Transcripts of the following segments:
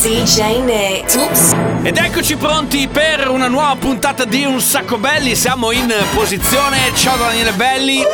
DJ Nick. Oops. Ed eccoci pronti per una nuova puntata di Un Sacco Belli. Siamo in posizione. Ciao da Daniele Belli.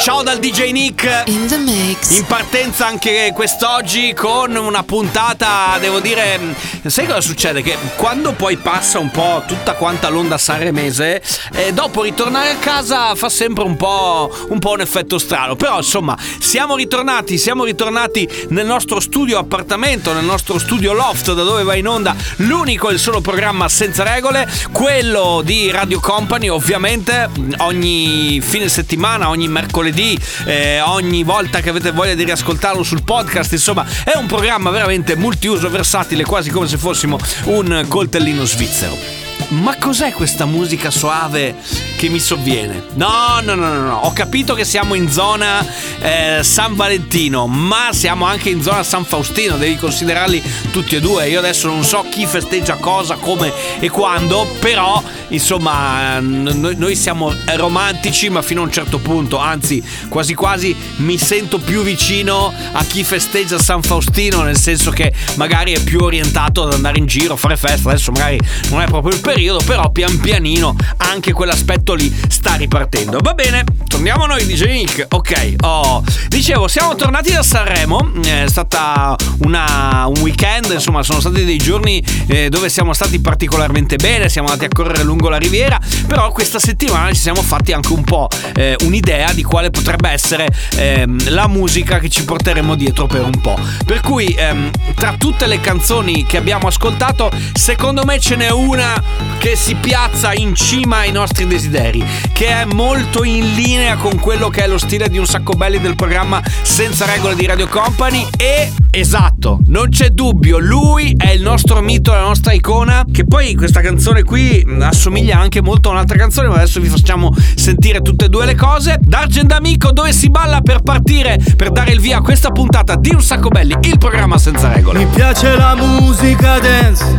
Ciao dal DJ Nick. In the mix. In partenza anche quest'oggi con una puntata, devo dire, sai cosa succede? Che quando poi passa un po' tutta quanta l'onda sanremese, eh, dopo ritornare a casa fa sempre un po', un po' un effetto strano. Però insomma, siamo ritornati, siamo ritornati nel nostro studio appartamento, nel nostro studio loft da dove va in onda l'unico e il solo programma senza regole, quello di Radio Company, ovviamente ogni fine settimana, ogni mercoledì, eh, ogni volta che avete voglia di riascoltarlo sul podcast, insomma, è un programma veramente multiuso, versatile, quasi come se fossimo un coltellino svizzero. Ma cos'è questa musica soave che mi sovviene? No, no, no, no, no. Ho capito che siamo in zona eh, San Valentino, ma siamo anche in zona San Faustino. Devi considerarli tutti e due. Io adesso non so chi festeggia cosa, come e quando, però, insomma, noi, noi siamo romantici, ma fino a un certo punto. Anzi, quasi quasi mi sento più vicino a chi festeggia San Faustino, nel senso che magari è più orientato ad andare in giro, fare festa. Adesso magari non è proprio il periodo, però pian pianino anche quell'aspetto lì sta ripartendo. Va bene, torniamo a noi DJ Nick. Ok, oh, dicevo, siamo tornati da Sanremo, è stata una, un weekend, insomma, sono stati dei giorni eh, dove siamo stati particolarmente bene, siamo andati a correre lungo la riviera, però questa settimana ci siamo fatti anche un po' eh, un'idea di quale potrebbe essere ehm, la musica che ci porteremo dietro per un po'. Per cui ehm, tra tutte le canzoni che abbiamo ascoltato, secondo me ce n'è una che si piazza in cima ai nostri desideri, che è molto in linea con quello che è lo stile di un sacco belli del programma Senza regole di Radio Company e esatto, non c'è dubbio, lui è il nostro mito, la nostra icona, che poi questa canzone qui assomiglia anche molto a un'altra canzone, ma adesso vi facciamo sentire tutte e due le cose. D'Argent Amico dove si balla per partire, per dare il via a questa puntata di un sacco belli, il programma Senza regole. Mi piace la musica dance,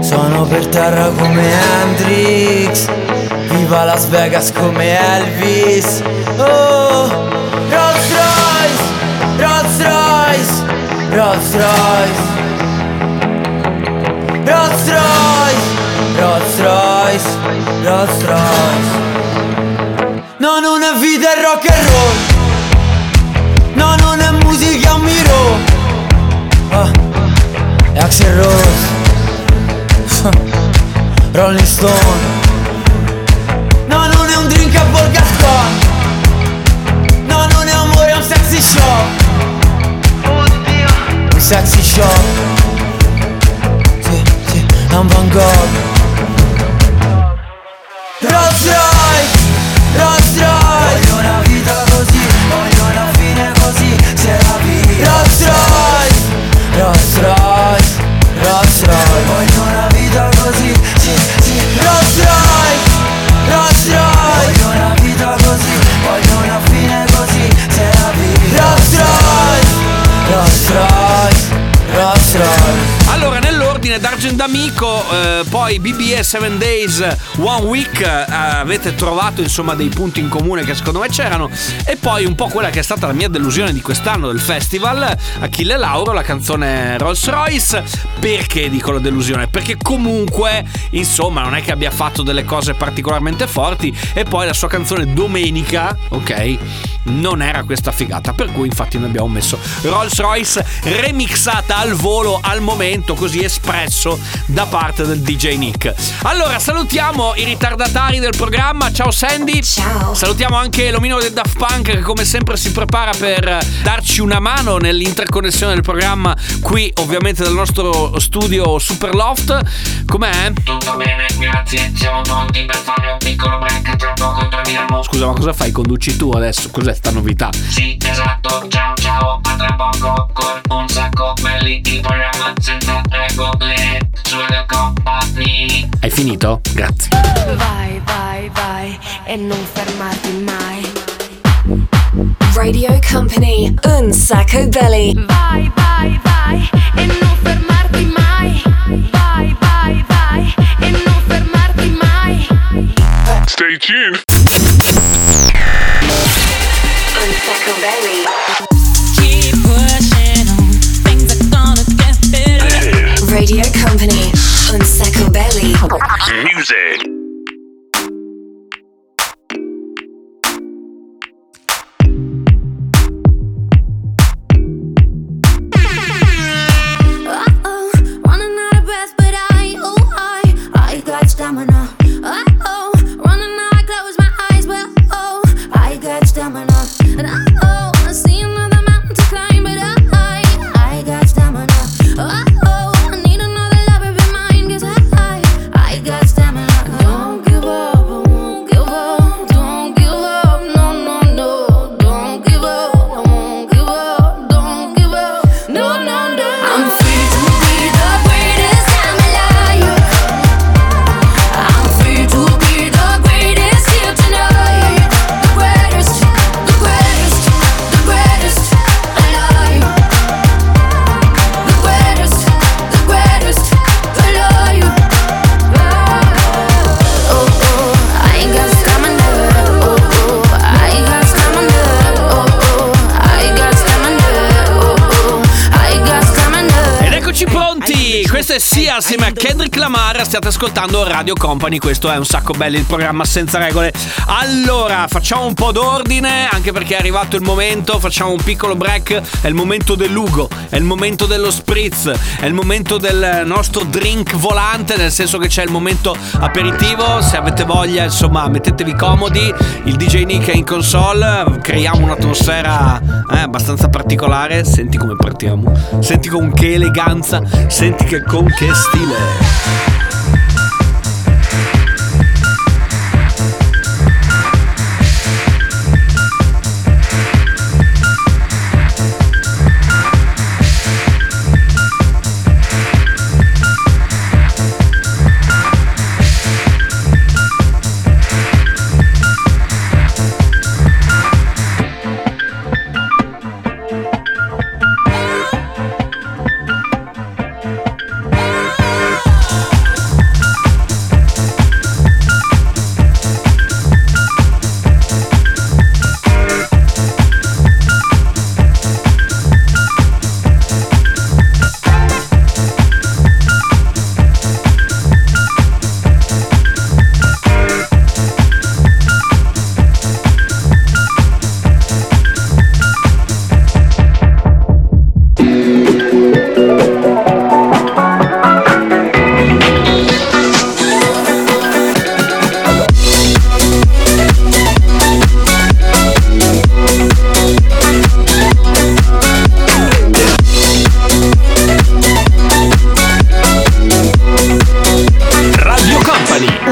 Sono per terra come Hendrix Viva Las Vegas come Elvis. Oh Rolls Royce Rolls Royce Rolls Royce. Rolls Royce Rolls Royce Rolls Royce. No, non è vita rock and roll Axel Rose Rolling Stone. No, non è un drink a Volgaston No, non è amore, è un sexy shop Un sexy shop Sì, sì, è un Van Gogh. Rolls d'Argent Amico, eh, poi BBS 7 Days, One Week, eh, avete trovato insomma dei punti in comune che secondo me c'erano. E poi un po' quella che è stata la mia delusione di quest'anno del festival, Achille Lauro, la canzone Rolls Royce. Perché dico la delusione? Perché comunque, insomma, non è che abbia fatto delle cose particolarmente forti. E poi la sua canzone Domenica, ok, non era questa figata. Per cui infatti noi abbiamo messo Rolls Royce remixata al volo al momento, così espresso da parte del DJ Nick. Allora, salutiamo i ritardatari del programma. Ciao Sandy. Ciao. Salutiamo anche l'omino del Daft Punk che come sempre si prepara per darci una mano nell'interconnessione del programma qui ovviamente dal nostro studio Super Loft. Com'è? Tutto bene, grazie. Siamo pronti per fare un piccolo break. Tra poco torniamo. Scusa, ma cosa fai? Conduci tu adesso? Cos'è sta novità? Sì, esatto. Ciao, ciao. A tra poco con un sacco belli il programma senza regole. Su Radio Company. Hai finito? Grazie. Vai, vai, vai e non fermarti mai. Radio Company, un sacco belly. Vai, vai, vai e non fermarti mai. Vai, vai, vai e non fermarti mai. Stay tuned. Un sacco belly. Radio Company, un sacco belly. Music. Stiate ascoltando Radio Company. Questo è un sacco belli il programma senza regole. Allora, facciamo un po' d'ordine, anche perché è arrivato il momento. Facciamo un piccolo break. È il momento dell'Ugo, è il momento dello spritz, è il momento del nostro drink volante, nel senso che c'è il momento aperitivo. Se avete voglia, insomma, mettetevi comodi. Il DJ Nick è in console. Creiamo un'atmosfera eh, abbastanza particolare. Senti come partiamo. Senti con che eleganza. Senti che con che stile.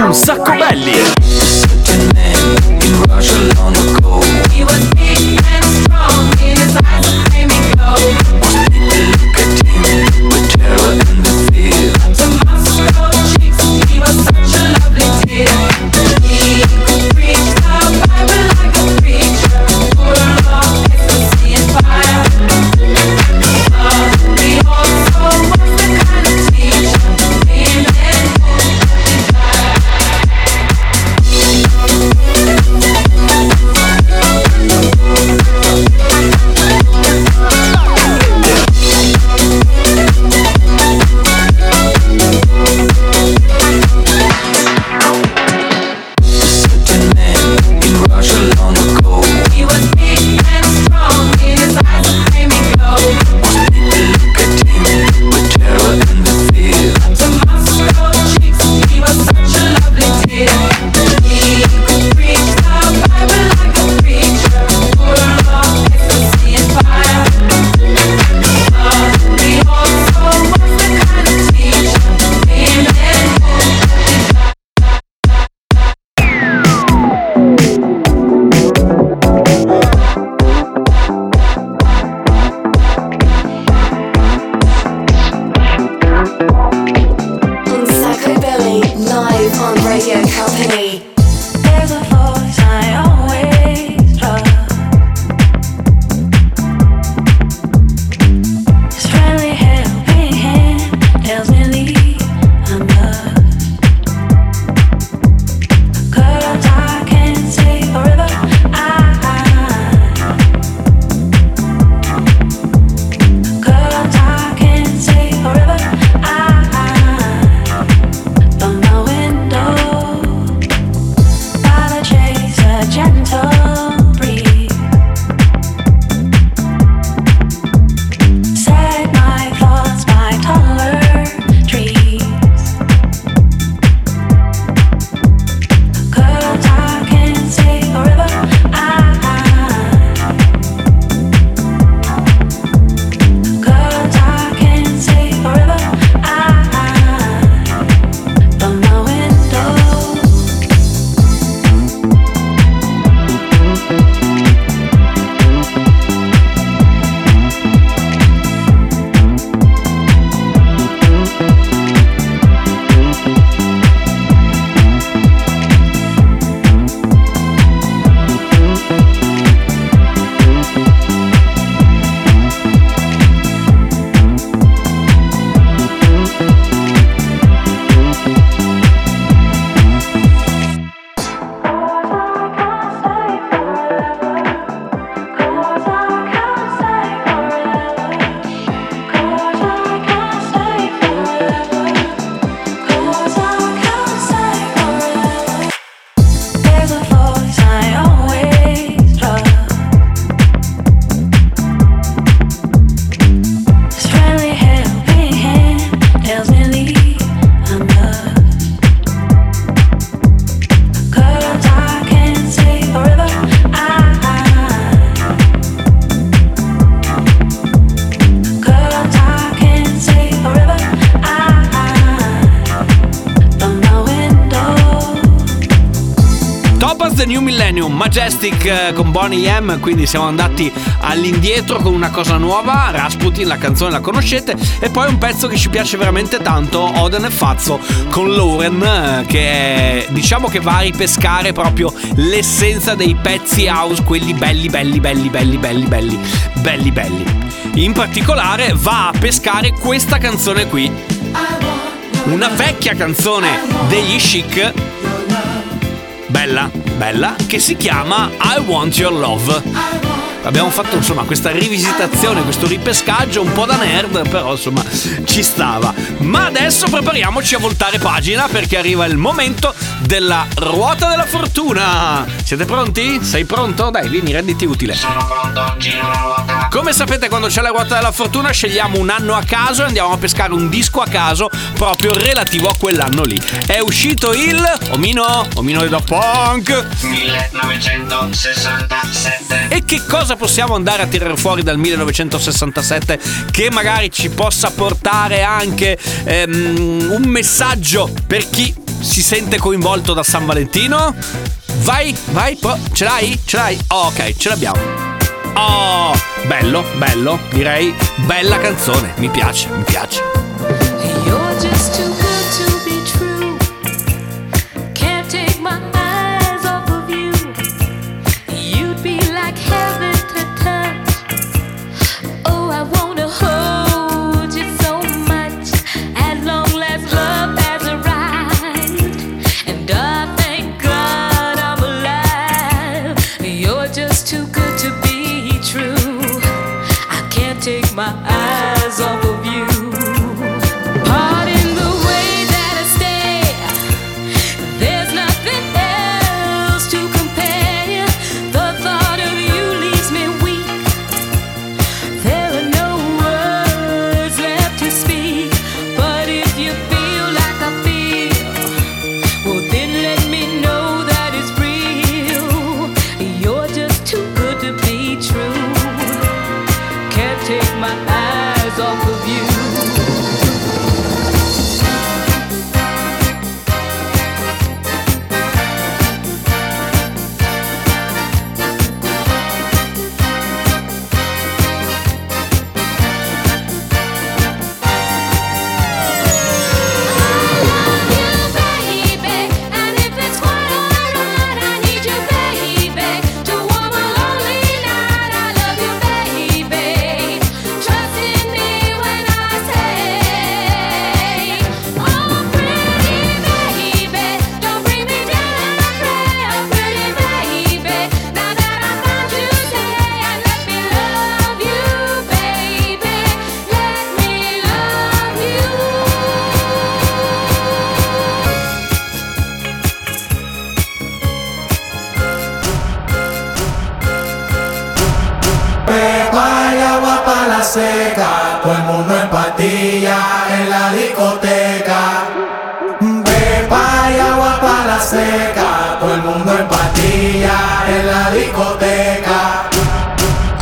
un sacco belli! Majestic eh, con Bonnie M, quindi siamo andati all'indietro con una cosa nuova, Rasputin, la canzone la conoscete, e poi un pezzo che ci piace veramente tanto, Oden e Fazzo con Lauren, eh, che è, diciamo che va a ripescare proprio l'essenza dei pezzi house, quelli belli, belli, belli, belli, belli, belli, belli, belli. In particolare va a pescare questa canzone qui, una vecchia canzone degli Chic. Bella, bella, che si chiama I Want Your Love. Abbiamo fatto insomma questa rivisitazione, questo ripescaggio un po' da nerd, però insomma ci stava. Ma adesso prepariamoci a voltare pagina perché arriva il momento della ruota della fortuna. Siete pronti? Sei pronto? Dai, vieni, renditi utile. Sono pronto, giro la ruota. Come sapete quando c'è la ruota della fortuna scegliamo un anno a caso e andiamo a pescare un disco a caso proprio relativo a quell'anno lì. È uscito il Omino, Omino da Punk. 1967. E che cosa possiamo andare a tirare fuori dal 1967 che magari ci possa portare anche ehm, un messaggio per chi si sente coinvolto da San Valentino? Vai, vai, pro- ce l'hai? Ce l'hai? Oh, ok, ce l'abbiamo. Oh, bello, bello, direi bella canzone, mi piace, mi piace. Seca, todo el mundo en patilla en la discoteca.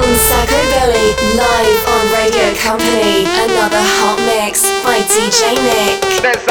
On Sacco Belly, live on Radio Company. Another hot mix by DJ Nick.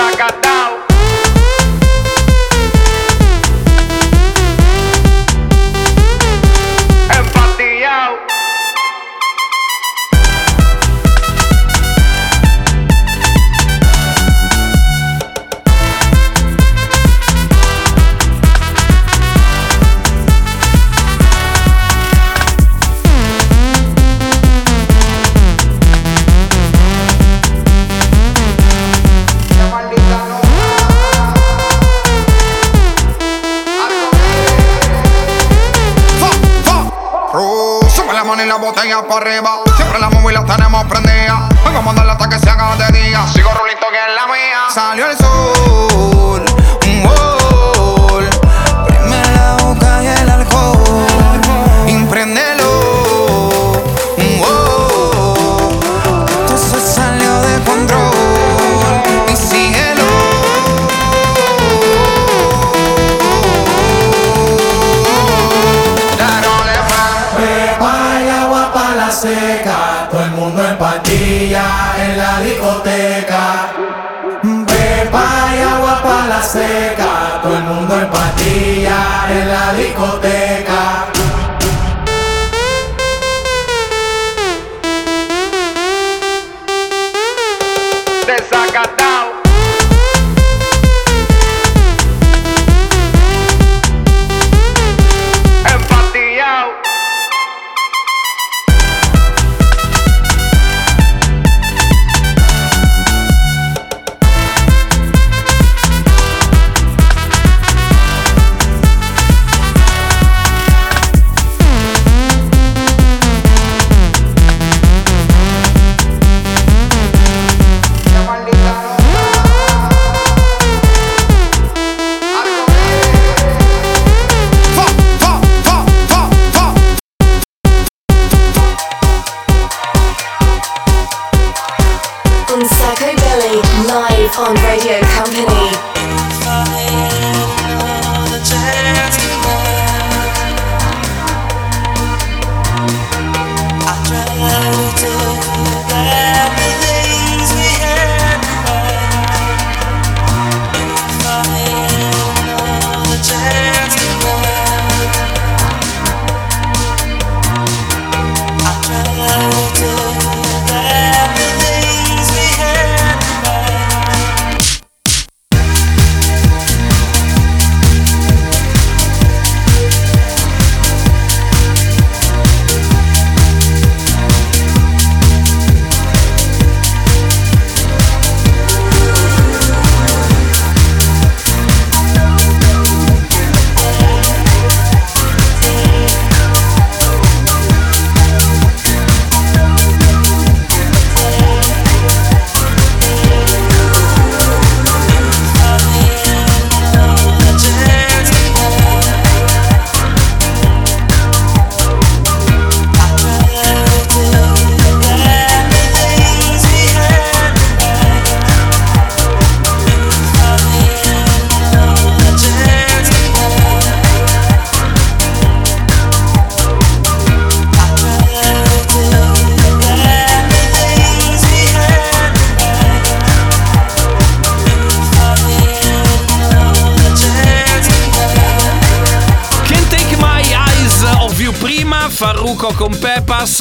Mundo en patilla en la discoteca.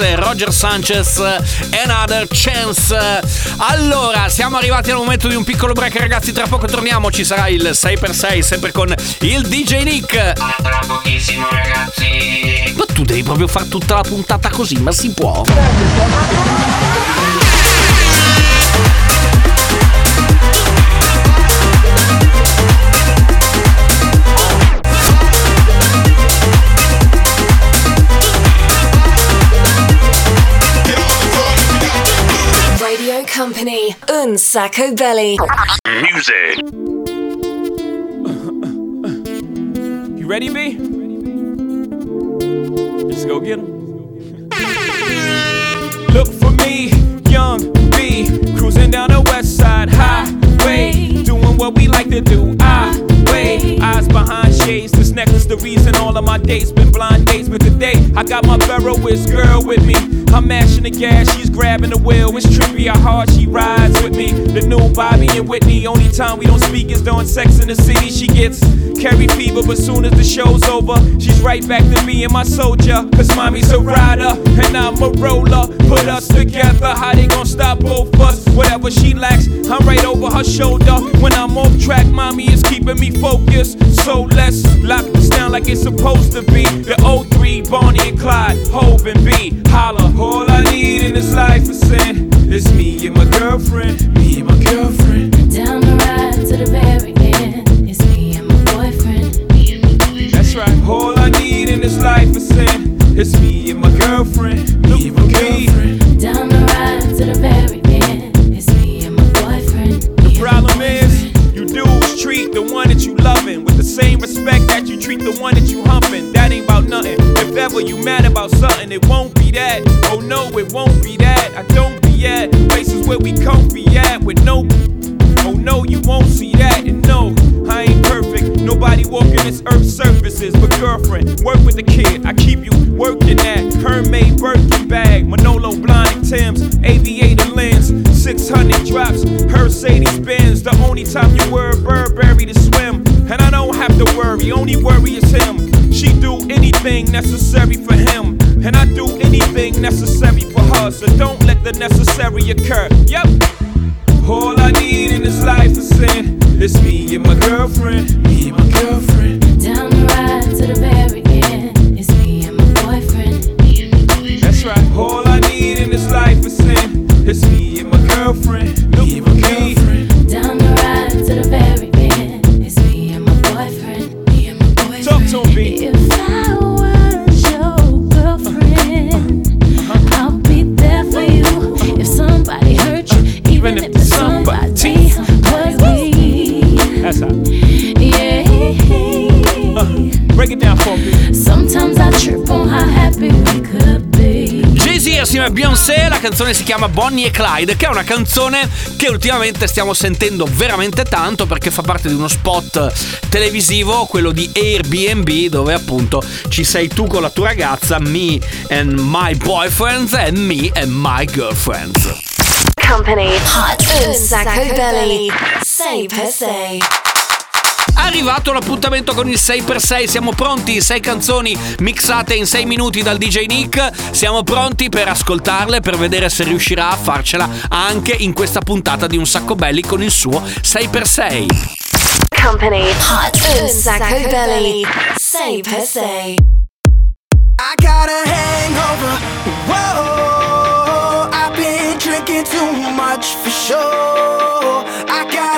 E Roger Sanchez Another Chance. Allora, siamo arrivati al momento di un piccolo break ragazzi, tra poco torniamo, ci sarà il 6x6 sempre con il DJ Nick. Tra pochissimo ragazzi. Ma tu devi proprio fare tutta la puntata così, ma si può? Radio Company, Unsacco Belly. You ready, B? Let's go get him. Look for me, young B, cruising down the west side highway, doing what we like to do. I eyes behind shades. This necklace, the reason all of my dates been blind dates. But today, I got my Ferroist girl with me. I'm mashing the gas, she's grabbing the wheel. It's trippy how hard she rides with me. The new Bobby and Whitney. Only time we don't speak is during sex in the city. She gets carry fever, but soon as the show's over, she's right back to me and my soldier. Cause mommy's a rider and I'm a roller. Put us together, how they gon' stop both us? Whatever she lacks, I'm right over her shoulder. When I'm off track, mommy is keeping me focused. So let's lock this down like it's supposed to be. The 03, Bonnie and Clyde, Hove and B. Holla, all I need in this life is sin. It's me and my girlfriend, me and my girlfriend. Down the ride to the very end. It's me and my boyfriend. Me and my boyfriend. That's right. All I need in this life is sin. It's me and my girlfriend. occur. con Beyoncé, la canzone si chiama Bonnie e Clyde, che è una canzone che ultimamente stiamo sentendo veramente tanto perché fa parte di uno spot televisivo, quello di Airbnb, dove appunto ci sei tu con la tua ragazza, me and my boyfriends and me and my girlfriends. Company Hot un sacco belly, say per sei arrivato l'appuntamento con il 6x6. Siamo pronti, 6 canzoni mixate in 6 minuti dal DJ Nick. Siamo pronti per ascoltarle, per vedere se riuscirà a farcela anche in questa puntata di Un sacco belli con il suo 6x6. Company Hot Un sacco belli 6x6. I got a hangover. Whoa, I've been drinking too much for sure. I got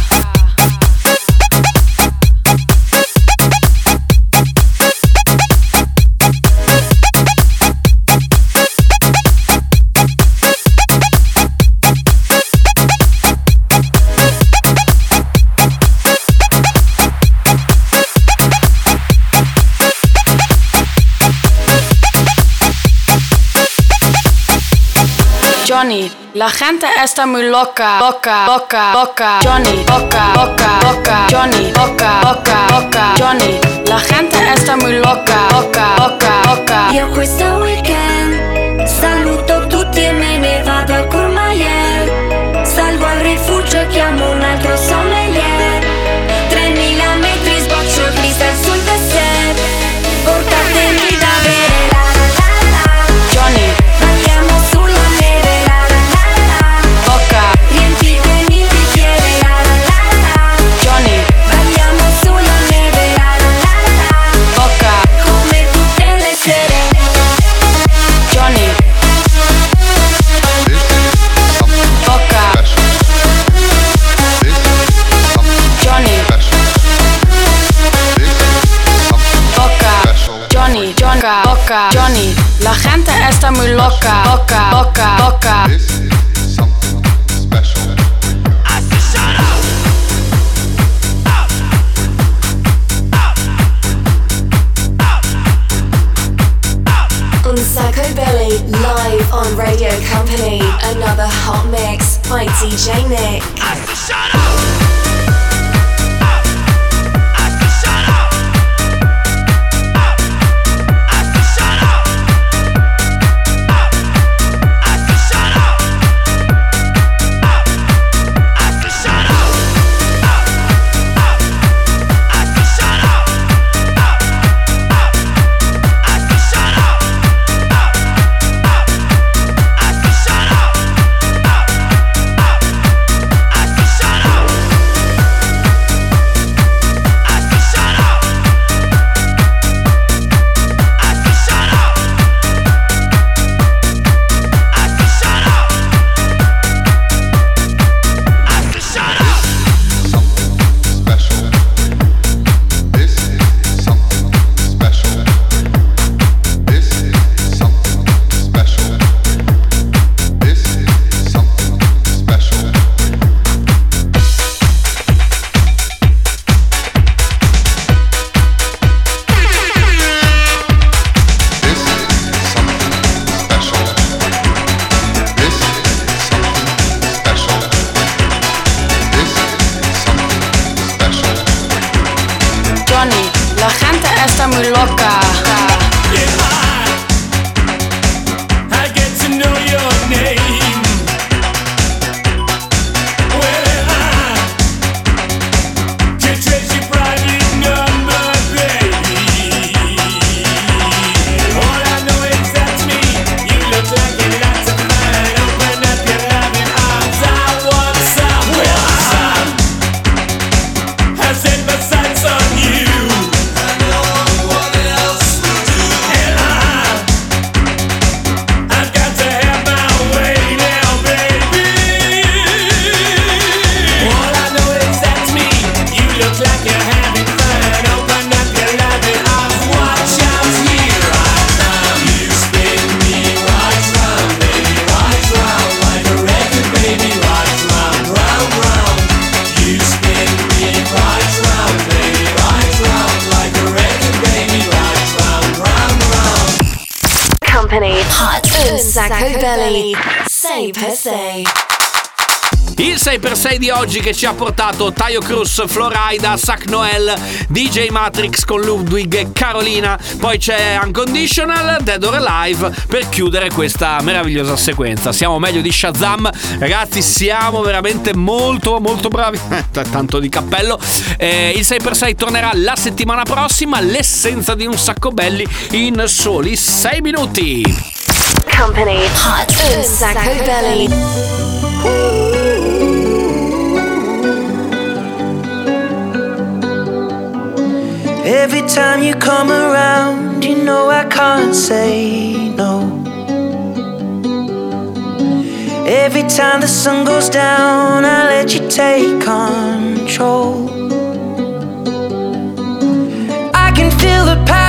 Johnny, la gente está muy loca, loca, loca, loca, Johnny, loca, loca, loca, Johnny, loca, loca, loca, Johnny, la gente está muy loca, loca, loca, loca. Y justo weekend, saludo sacco belly. Say per se. Il 6x6 di oggi che ci ha portato Taio Cruz, Florida, Sac Noel, DJ Matrix con Ludwig e Carolina. Poi c'è Unconditional, Dead or Alive per chiudere questa meravigliosa sequenza. Siamo meglio di Shazam, ragazzi, siamo veramente molto molto bravi. Tanto di cappello. Eh, il 6x6 tornerà la settimana prossima, l'essenza di un sacco belli in soli 6 minuti. Company Hot un sacco belly. Every time you come around, you know I can't say no. Every time the sun goes down, I let you take control. I can feel the paradise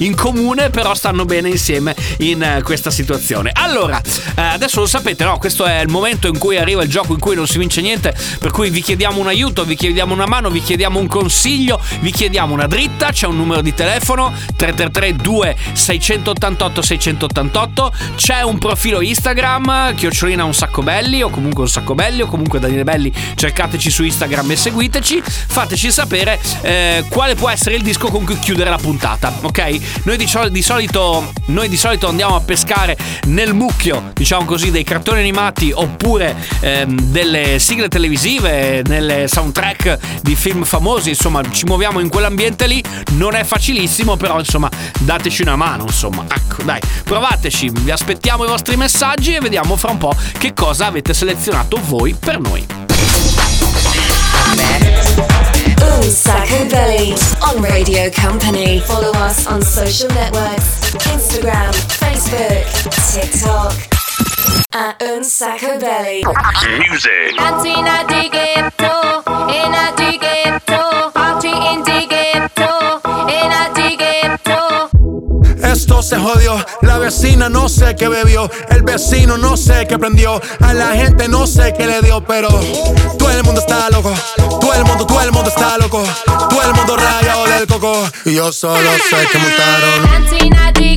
in comune, però stanno bene insieme in eh, questa situazione. Allora, eh, adesso lo sapete, no? Questo è il momento in cui arriva il gioco in cui non si vince niente, per cui vi chiediamo un aiuto, vi chiediamo una mano, vi chiediamo un consiglio, vi chiediamo una dritta, c'è un numero di telefono 333 2688 688, c'è un profilo Instagram, chiocciolina un sacco belli o comunque un sacco belli o comunque Daniele Belli, cercateci su Instagram e seguiteci, fateci sapere eh, quale può essere il disco con cui chiudere la puntata, ok? Noi di, di solito noi di solito andiamo a pescare nel mucchio, diciamo così, dei cartoni animati oppure ehm, delle sigle televisive, nelle soundtrack di film famosi, insomma, ci muoviamo in quell'ambiente lì, non è facilissimo, però insomma, dateci una mano, insomma. Ecco, dai, provateci, vi aspettiamo i vostri messaggi e vediamo fra un po' che cosa avete selezionato voi per noi. Sacco Belly on Radio Company. Follow us on social networks Instagram, Facebook, TikTok. At Un. Music. Di ghetto, di ghetto, party in di ghetto, ena di ghetto. Esto se jodió, la vecina no sé qué bebió, el vecino no sé qué prendió, a la gente no sé qué le dio, pero todo el mundo está loco, todo el mundo, todo el mundo está loco, todo el mundo rayado del coco, y yo solo sé que montaron. Di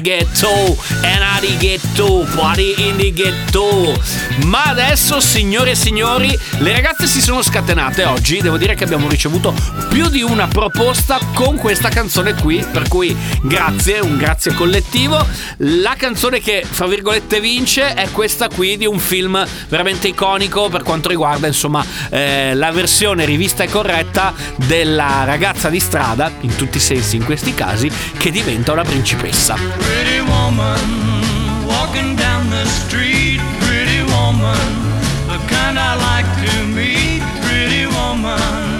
Ghetto and di ghetto party in the ghetto ma adesso signore e signori le ragazze si sono scatenate oggi. Devo dire che abbiamo ricevuto più di una proposta con questa canzone qui per cui grazie un grazie collettivo. La canzone che fra virgolette vince è questa qui di un film veramente iconico per quanto riguarda insomma eh, la versione rivista e corretta della ragazza di strada in tutti i sensi in questi casi che diventa una principessa Pretty woman, walking down the street, pretty woman, the kind I like to meet, pretty woman.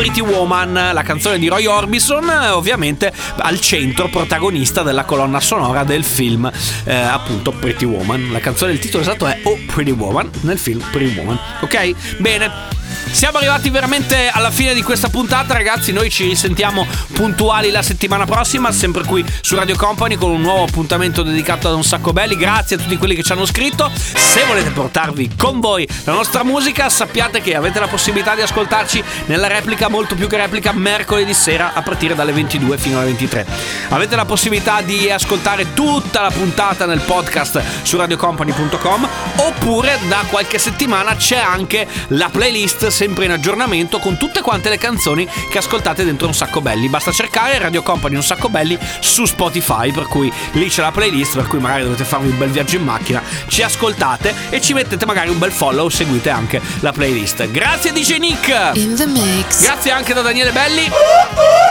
Pretty Woman, la canzone di Roy Orbison, eh, ovviamente al centro protagonista della colonna sonora del film, eh, appunto Pretty Woman. La canzone, il titolo esatto è Oh Pretty Woman nel film Pretty Woman. Ok? Bene. Siamo arrivati veramente alla fine di questa puntata, ragazzi. Noi ci risentiamo puntuali la settimana prossima, sempre qui su Radio Company con un nuovo appuntamento dedicato ad un sacco belli. Grazie a tutti quelli che ci hanno scritto. Se volete portarvi con voi la nostra musica, sappiate che avete la possibilità di ascoltarci nella replica, molto più che replica, mercoledì sera a partire dalle 22 fino alle 23. Avete la possibilità di ascoltare tutta la puntata nel podcast su radiocompany.com oppure da qualche settimana c'è anche la playlist sempre in aggiornamento con tutte quante le canzoni che ascoltate dentro un sacco belli. Basta cercare Radio Company un sacco belli su Spotify, per cui lì c'è la playlist, per cui magari dovete farvi un bel viaggio in macchina, ci ascoltate e ci mettete magari un bel follow, seguite anche la playlist. Grazie DJ Nick! In the mix. Grazie anche da Daniele Belli.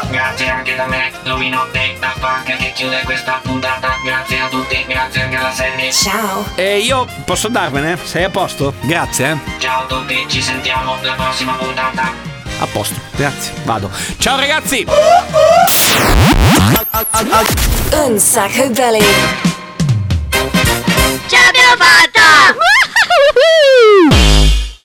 Grazie anche da me, Lovino Day da Punk che chiude questa puntata. Grazie a tutti, grazie anche alla Sandy. Ciao. E io posso andarmene? Sei a posto? Grazie, eh. Ciao a tutti, ci sentiamo la prossima puntata. A posto, grazie. Vado. Ciao ragazzi! Un sacco belly. Ce l'abbiamo fatta!